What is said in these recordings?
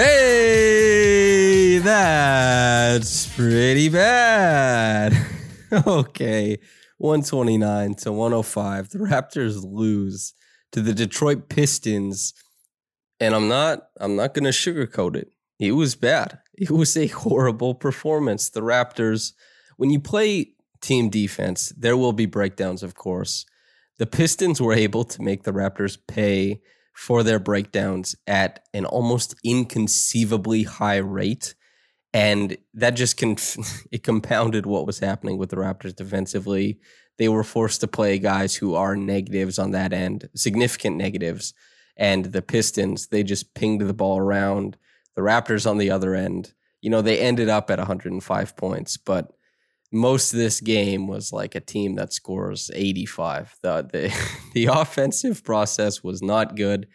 Hey, that's pretty bad. okay, 129 to 105. The Raptors lose to the Detroit Pistons, and I'm not I'm not going to sugarcoat it. It was bad. It was a horrible performance. The Raptors, when you play team defense, there will be breakdowns, of course. The Pistons were able to make the Raptors pay for their breakdowns at an almost inconceivably high rate. And that just conf- it compounded what was happening with the Raptors defensively. They were forced to play guys who are negatives on that end, significant negatives. And the Pistons, they just pinged the ball around. The Raptors on the other end, you know, they ended up at 105 points, but most of this game was like a team that scores 85. The, the the offensive process was not good.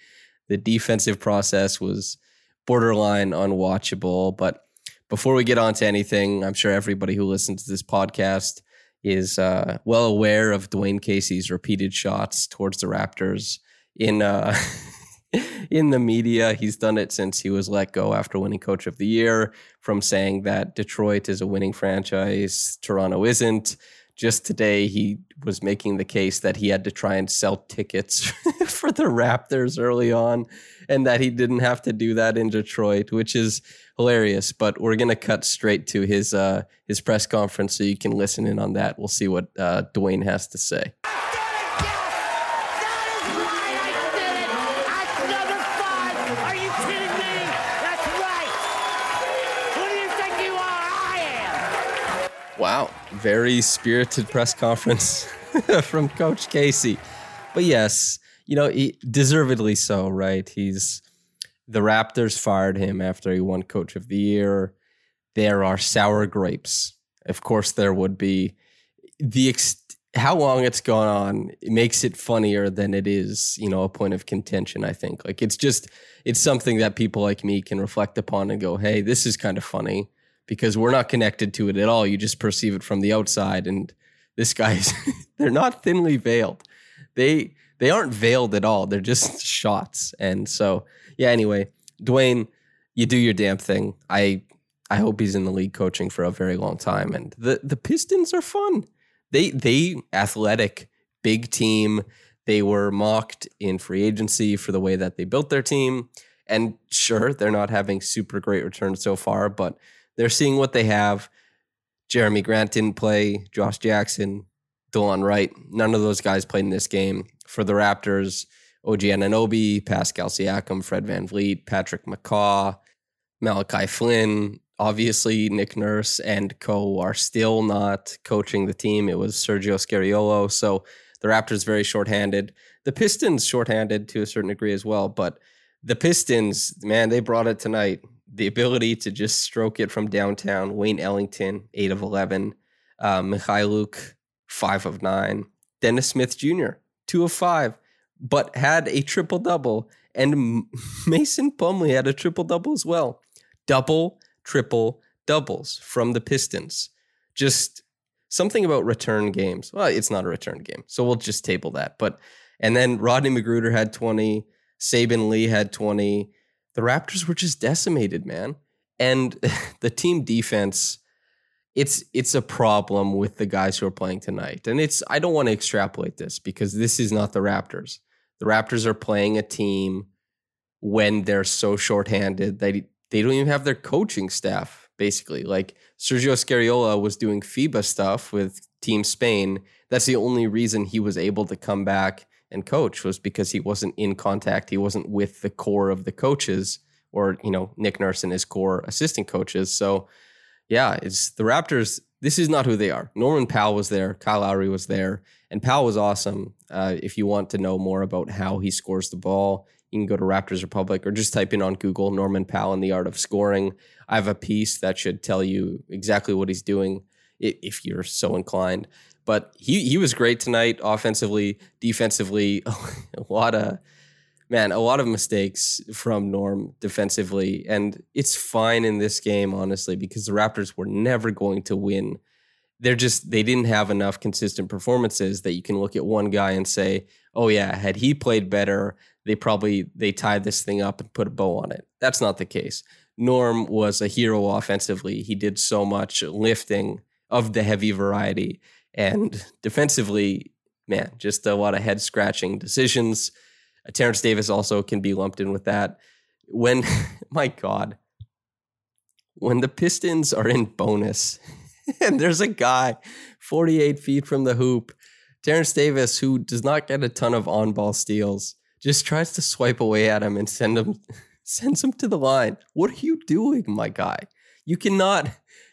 The defensive process was borderline unwatchable. But before we get on to anything, I'm sure everybody who listens to this podcast is uh, well aware of Dwane Casey's repeated shots towards the Raptors in uh, in the media. He's done it since he was let go after winning Coach of the Year, from saying that Detroit is a winning franchise, Toronto isn't. Just today, he was making the case that he had to try and sell tickets for the Raptors early on, and that he didn't have to do that in Detroit, which is hilarious. But we're gonna cut straight to his uh, his press conference, so you can listen in on that. We'll see what uh, Dwane has to say. Are you kidding me? That's right. Who do you think you are? I am. Wow, very spirited press conference from Coach Casey. But yes, you know, he, deservedly so, right? He's the Raptors fired him after he won Coach of the Year. There are sour grapes. Of course, there would be. The ex- how long it's gone on it makes it funnier than it is, you know, a point of contention. I think like it's just it's something that people like me can reflect upon and go, "Hey, this is kind of funny." Because we're not connected to it at all. You just perceive it from the outside, and this guy's they're not thinly veiled. They they aren't veiled at all. They're just shots. And so yeah. Anyway, Dwane, you do your damn thing. I I hope he's in the league coaching for a very long time. And the the Pistons are fun. They they athletic, big team. They were mocked in free agency for the way that they built their team. And sure, they're not having super great returns so far, but they're seeing what they have. Jerami Grant didn't play. Josh Jackson, Delon Wright, none of those guys played in this game. For the Raptors, OG Anunoby, Pascal Siakam, Fred VanVleet, Patrick McCaw, Malachi Flynn, obviously Nick Nurse and co are still not coaching the team. It was Sergio Scariolo. So the Raptors very shorthanded. The Pistons shorthanded to a certain degree as well, but the Pistons, man, they brought it tonight the ability to just stroke it from downtown. Wayne Ellington, eight of eleven. Uh, Mykhailiuk, five of nine. Dennis Smith Jr., two of five, but had a triple double. And Mason Plumlee had a triple double as well. Double, triple doubles from the Pistons. Just something about return games. Well, it's not a return game, so we'll just table that. But And then Rodney McGruder had 20, Saben Lee had 20. The Raptors were just decimated, man. And the team defense, it's it's a problem with the guys who are playing tonight. And it's I don't want to extrapolate this because this is not the Raptors. The Raptors are playing a team when they're so shorthanded they they don't even have their coaching staff basically. Like Sergio Scariolo was doing FIBA stuff with Team Spain. That's the only reason he was able to come back and coach was because he wasn't in contact. He wasn't with the core of the coaches or, you know, Nick Nurse and his core assistant coaches. So, yeah, it's the Raptors. This is not who they are. Norman Powell was there. Kyle Lowry was there. And Powell was awesome. Uh, if you want to know more about how he scores the ball, you can go to Raptors Republic or just type in on Google Norman Powell and the art of scoring. I have a piece that should tell you exactly what he's doing if you're so inclined. But he he was great tonight, offensively, defensively. a lot of man, a lot of mistakes from Norm defensively, and it's fine in this game, honestly, because the Raptors were never going to win. They're just they didn't have enough consistent performances that you can look at one guy and say, "Oh yeah, had he played better, they probably they tied this thing up and put a bow on it. That's not the case. Norm was a hero offensively. He did so much lifting of the heavy variety. And defensively, man, just a lot of head scratching decisions. Uh, Terence Davis also can be lumped in with that. When, my God, when the Pistons are in bonus and there's a guy 48 feet from the hoop, Terence Davis, who does not get a ton of on ball steals, just tries to swipe away at him and send him sends him to the line. What are you doing, my guy? You cannot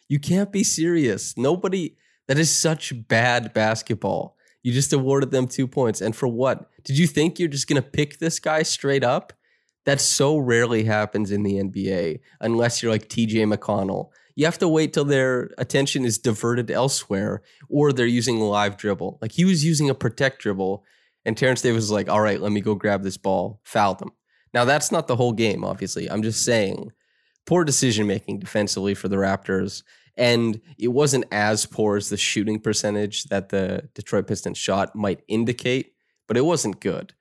you can't be serious. Nobody that is such bad basketball. You just awarded them 2 points and for what? Did you think you're just going to pick this guy straight up? That so rarely happens in the NBA unless you're like TJ McConnell. You have to wait till their attention is diverted elsewhere or they're using a live dribble. Like he was using a protect dribble and Terence Davis was like, all right, let me go grab this ball, foul them. Now, that's not the whole game, obviously. I'm just saying poor decision making defensively for the Raptors. And it wasn't as poor as the shooting percentage that the Detroit Pistons shot might indicate, but it wasn't good.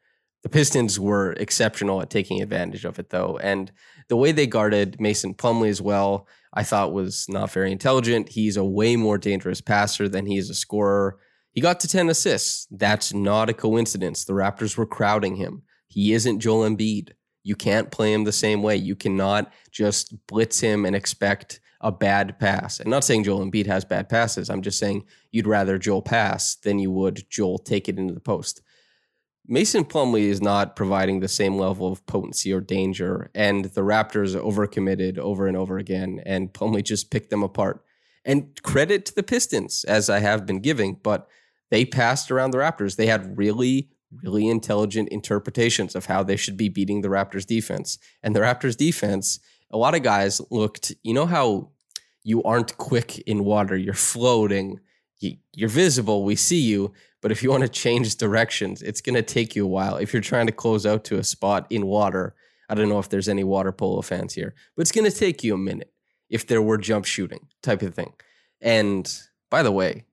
The Pistons were exceptional at taking advantage of it, though. And the way they guarded Mason Plumlee as well, I thought was not very intelligent. He's a way more dangerous passer than he is a scorer. He got to 10 assists. That's not a coincidence. The Raptors were crowding him. He isn't Joel Embiid. You can't play him the same way. You cannot just blitz him and expect a bad pass. I'm not saying Joel Embiid has bad passes. I'm just saying you'd rather Joel pass than you would Joel take it into the post. Mason Plumlee is not providing the same level of potency or danger, and the Raptors overcommitted over and over again, and Plumlee just picked them apart. And credit to the Pistons, as I have been giving, but they passed around the Raptors. They had really, really intelligent interpretations of how they should be beating the Raptors defense. And the Raptors defense, a lot of guys looked, you know how you aren't quick in water, you're floating, you're visible, we see you. But if you want to change directions, it's going to take you a while. If you're trying to close out to a spot in water, I don't know if there's any water polo fans here, but it's going to take you a minute if there were jump shooting type of thing. And by the way,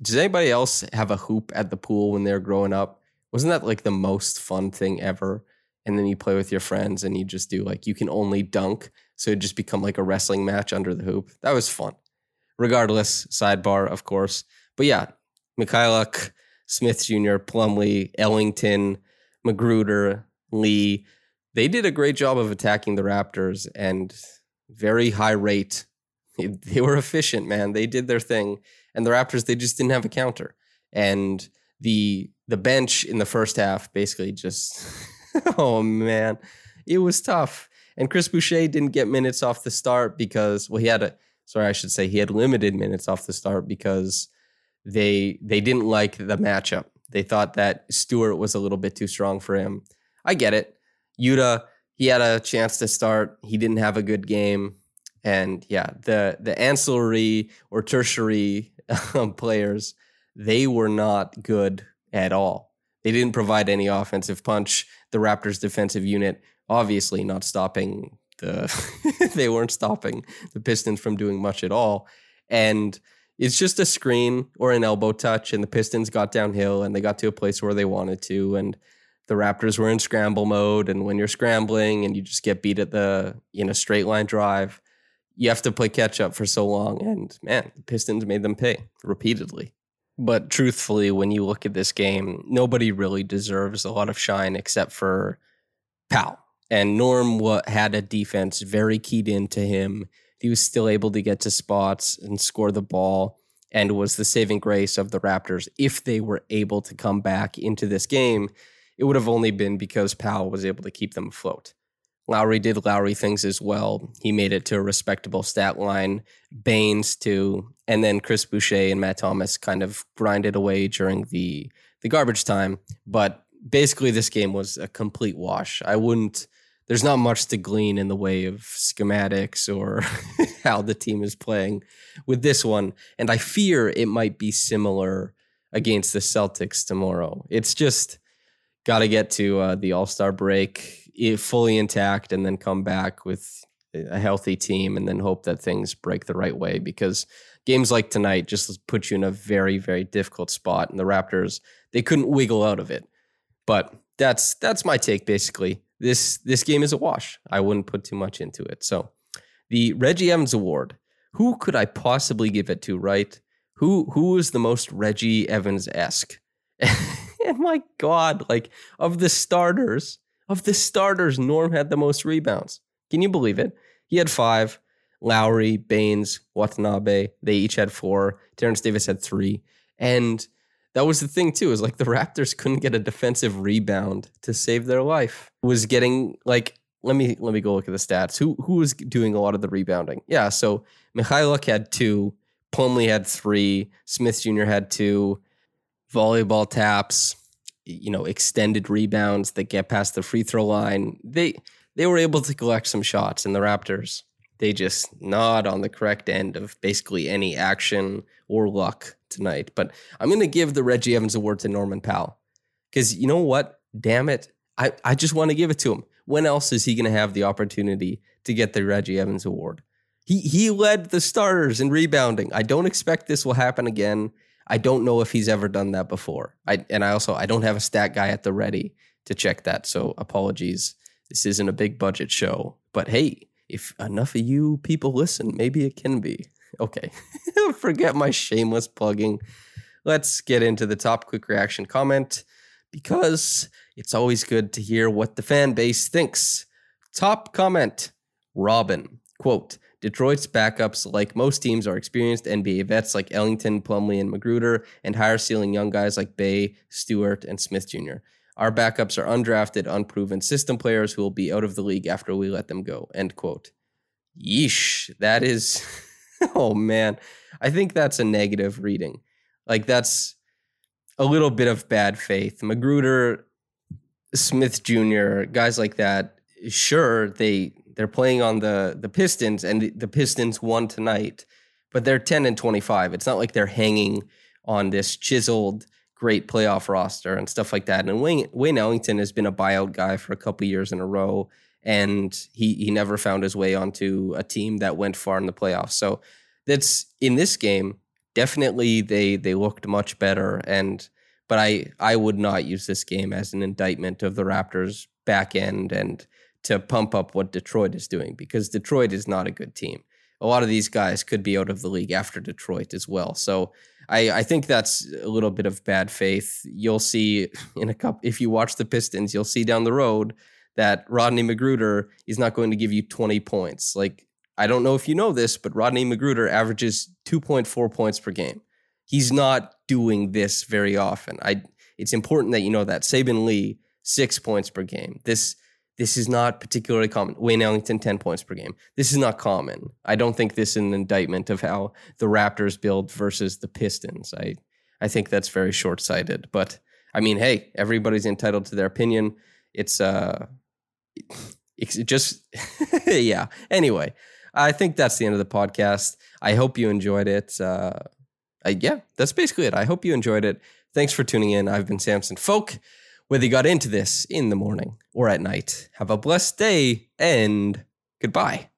does anybody else have a hoop at the pool when they were growing up? Wasn't that like the most fun thing ever? And then you play with your friends and you just do like you can only dunk, so it just become like a wrestling match under the hoop. That was fun. Regardless, sidebar, of course. But yeah, Mykhailiuk, Smith Jr., Plumlee Ellington, McGruder Lee, they did a great job of attacking the Raptors and very high rate. They were efficient, man. They did their thing and the Raptors they just didn't have a counter. And the the bench in the first half basically just oh man, it was tough. And Chris Boucher didn't get minutes off the start because well he had a sorry I should say he had limited minutes off the start because they they didn't like the matchup. They thought that Stewart was a little bit too strong for him. I get it. Yuta, he had a chance to start. He didn't have a good game. And yeah, the the ancillary or tertiary um, players, they were not good at all. They didn't provide any offensive punch. The Raptors' defensive unit, obviously, not stopping the. they weren't stopping the Pistons from doing much at all, and it's just a screen or an elbow touch, and the Pistons got downhill and they got to a place where they wanted to, and the Raptors were in scramble mode, and when you're scrambling and you just get beat at the in a straight line drive, you have to play catch up for so long. And man, the Pistons made them pay repeatedly. But truthfully, when you look at this game, nobody really deserves a lot of shine except for Powell. And Norm had a defense very keyed into him. He was still able to get to spots and score the ball and was the saving grace of the Raptors. If they were able to come back into this game, it would have only been because Powell was able to keep them afloat. Lowry did Lowry things as well. He made it to a respectable stat line. Baynes too, and then Chris Boucher and Matt Thomas kind of grinded away during the the garbage time. But basically, this game was a complete wash. I wouldn't. There's not much to glean in the way of schematics or how the team is playing with this one, and I fear it might be similar against the Celtics tomorrow. It's just got to get to uh, the All Star break fully intact and then come back with a healthy team and then hope that things break the right way because games like tonight just put you in a very very difficult spot and the Raptors they couldn't wiggle out of it. But that's that's my take basically. This this game is a wash. I wouldn't put too much into it. So, the Reggie Evans award. Who could I possibly give it to, right? Who who is the most Reggie Evans-esque? and my god, like of the starters, of the starters, Norm had the most rebounds. Can you believe it? He had five. Lowry, Baynes, Watanabe, they each had four. Terence Davis had three. And that was the thing too, is like the Raptors couldn't get a defensive rebound to save their life. Was getting like let me let me go look at the stats. Who who was doing a lot of the rebounding? Yeah, so Mykhailiuk had two, Plumlee had three, Smith Jr. had two, volleyball taps, you know, extended rebounds that get past the free throw line. They they were able to collect some shots, and the Raptors they just not on the correct end of basically any action or luck tonight. But I'm going to give the Reggie Evans award to Norman Powell because you know what? Damn it, I I just want to give it to him. When else is he going to have the opportunity to get the Reggie Evans award? He he led the starters in rebounding. I don't expect this will happen again. I don't know if he's ever done that before. I and I also I don't have a stat guy at the ready to check that. So apologies. This isn't a big budget show, but hey, if enough of you people listen, maybe it can be. Okay. Forget my shameless plugging. Let's get into the top quick reaction comment because it's always good to hear what the fan base thinks. Top comment Robin, quote, Detroit's backups, like most teams, are experienced NBA vets like Ellington, Plumlee, and McGruder, and higher ceiling young guys like Bey, Stewart, and Smith Jr. Our backups are undrafted, unproven system players who will be out of the league after we let them go. End quote. Yeesh. That is, oh man. I think that's a negative reading. Like that's a little bit of bad faith. McGruder, Smith Jr., guys like that, sure, they they're playing on the the Pistons, and the, Pistons won tonight, but they're ten and twenty five. It's not like they're hanging on this chiseled great playoff roster and stuff like that. And Wayne, Wayne Ellington has been a buyout guy for a couple years in a row, and he he never found his way onto a team that went far in the playoffs. So that's in this game. Definitely, they they looked much better, and but I I would not use this game as an indictment of the Raptors back end and to pump up what Detroit is doing because Detroit is not a good team. A lot of these guys could be out of the league after Detroit as well. So I, I think that's a little bit of bad faith. You'll see in a cup if you watch the Pistons, you'll see down the road that Rodney McGruder is not going to give you 20 points. Like I don't know if you know this, but Rodney McGruder averages 2.4 points per game. He's not doing this very often. I it's important that you know that Saben Lee six points per game. This this is not particularly common. Wayne Ellington, 10 points per game. This is not common. I don't think this is an indictment of how the Raptors build versus the Pistons. I, I think that's very short sighted. But I mean, hey, everybody's entitled to their opinion. It's, uh, it's just, yeah. Anyway, I think that's the end of the podcast. I hope you enjoyed it. Uh, I, yeah, that's basically it. I hope you enjoyed it. Thanks for tuning in. I've been Samson Folk whether you got into this in the morning or at night. Have a blessed day and goodbye.